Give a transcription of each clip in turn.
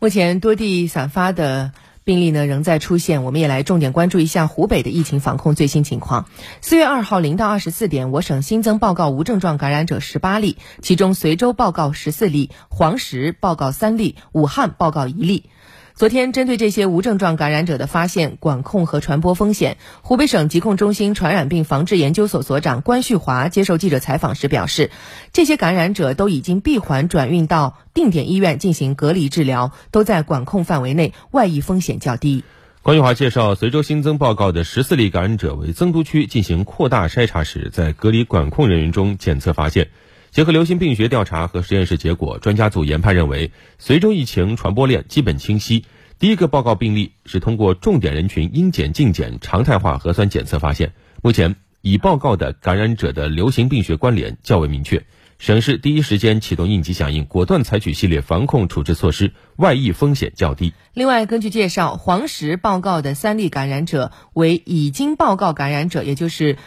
目前多地散发的病例呢仍在出现，我们也来重点关注一下湖北的疫情防控最新情况。四月二号零到二十四点，我省新增报告无症状感染者十八例，其中随州报告十四例，黄石报告三例，武汉报告一例。昨天，针对这些无症状感染者的发现、管控和传播风险，湖北省疾控中心传染病防治研究所所长关旭华接受记者采访时表示，这些感染者都已经闭环转运到定点医院进行隔离治疗，都在管控范围内，外溢风险较低。关旭华介绍，随州新增报告的十四例感染者为增都区进行扩大筛查时，在隔离管控人员中检测发现。结合流行病学调查和实验室结果，专家组研判认为，随州疫情传播链基本清晰。第一个报告病例是通过重点人群应检尽检常态化核酸检测发现。目前已报告的感染者的流行病学关联较为明确，省市第一时间启动应急响应，果断采取系列防控处置措施，外溢风险较低。另外，根据介绍，黄石报告的三例感染者为已经报告感染者，也就是。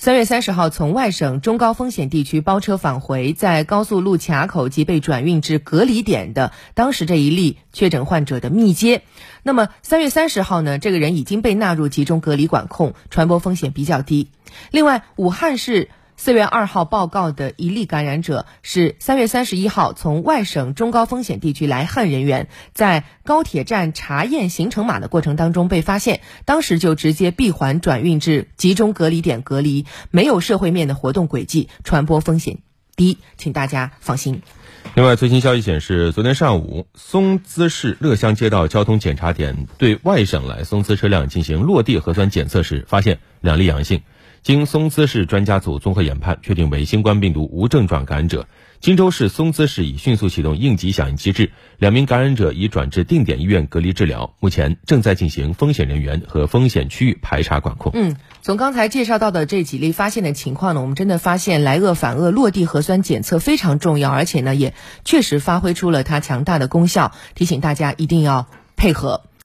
三月三十号，从外省中高风险地区包车返回，在高速路卡口及被转运至隔离点的当时这一例确诊患者的密接。那么三月三十号呢，这个人已经被纳入集中隔离管控，传播风险比较低。另外，武汉市。四月二号报告的一例感染者是三月三十一号从外省中高风险地区来汉人员，在高铁站查验行程码的过程当中被发现，当时就直接闭环转运至集中隔离点隔离，没有社会面的活动轨迹，传播风险低，请大家放心。另外，最新消息显示，昨天上午，松滋市乐乡街道交通检查点对外省来松滋车辆进行落地核酸检测时，发现两例阳性。经松滋市专家组综合研判，确定为新冠病毒无症状感染者。荆州市、松滋市已迅速启动应急响应机制，两名感染者已转至定点医院隔离治疗，目前正在进行风险人员和风险区域排查管控。嗯，从刚才介绍到的这几例发现的情况呢，我们真的发现来鄂反鄂落地核酸检测非常重要，而且呢，也确实发挥出了它强大的功效，提醒大家一定要配合。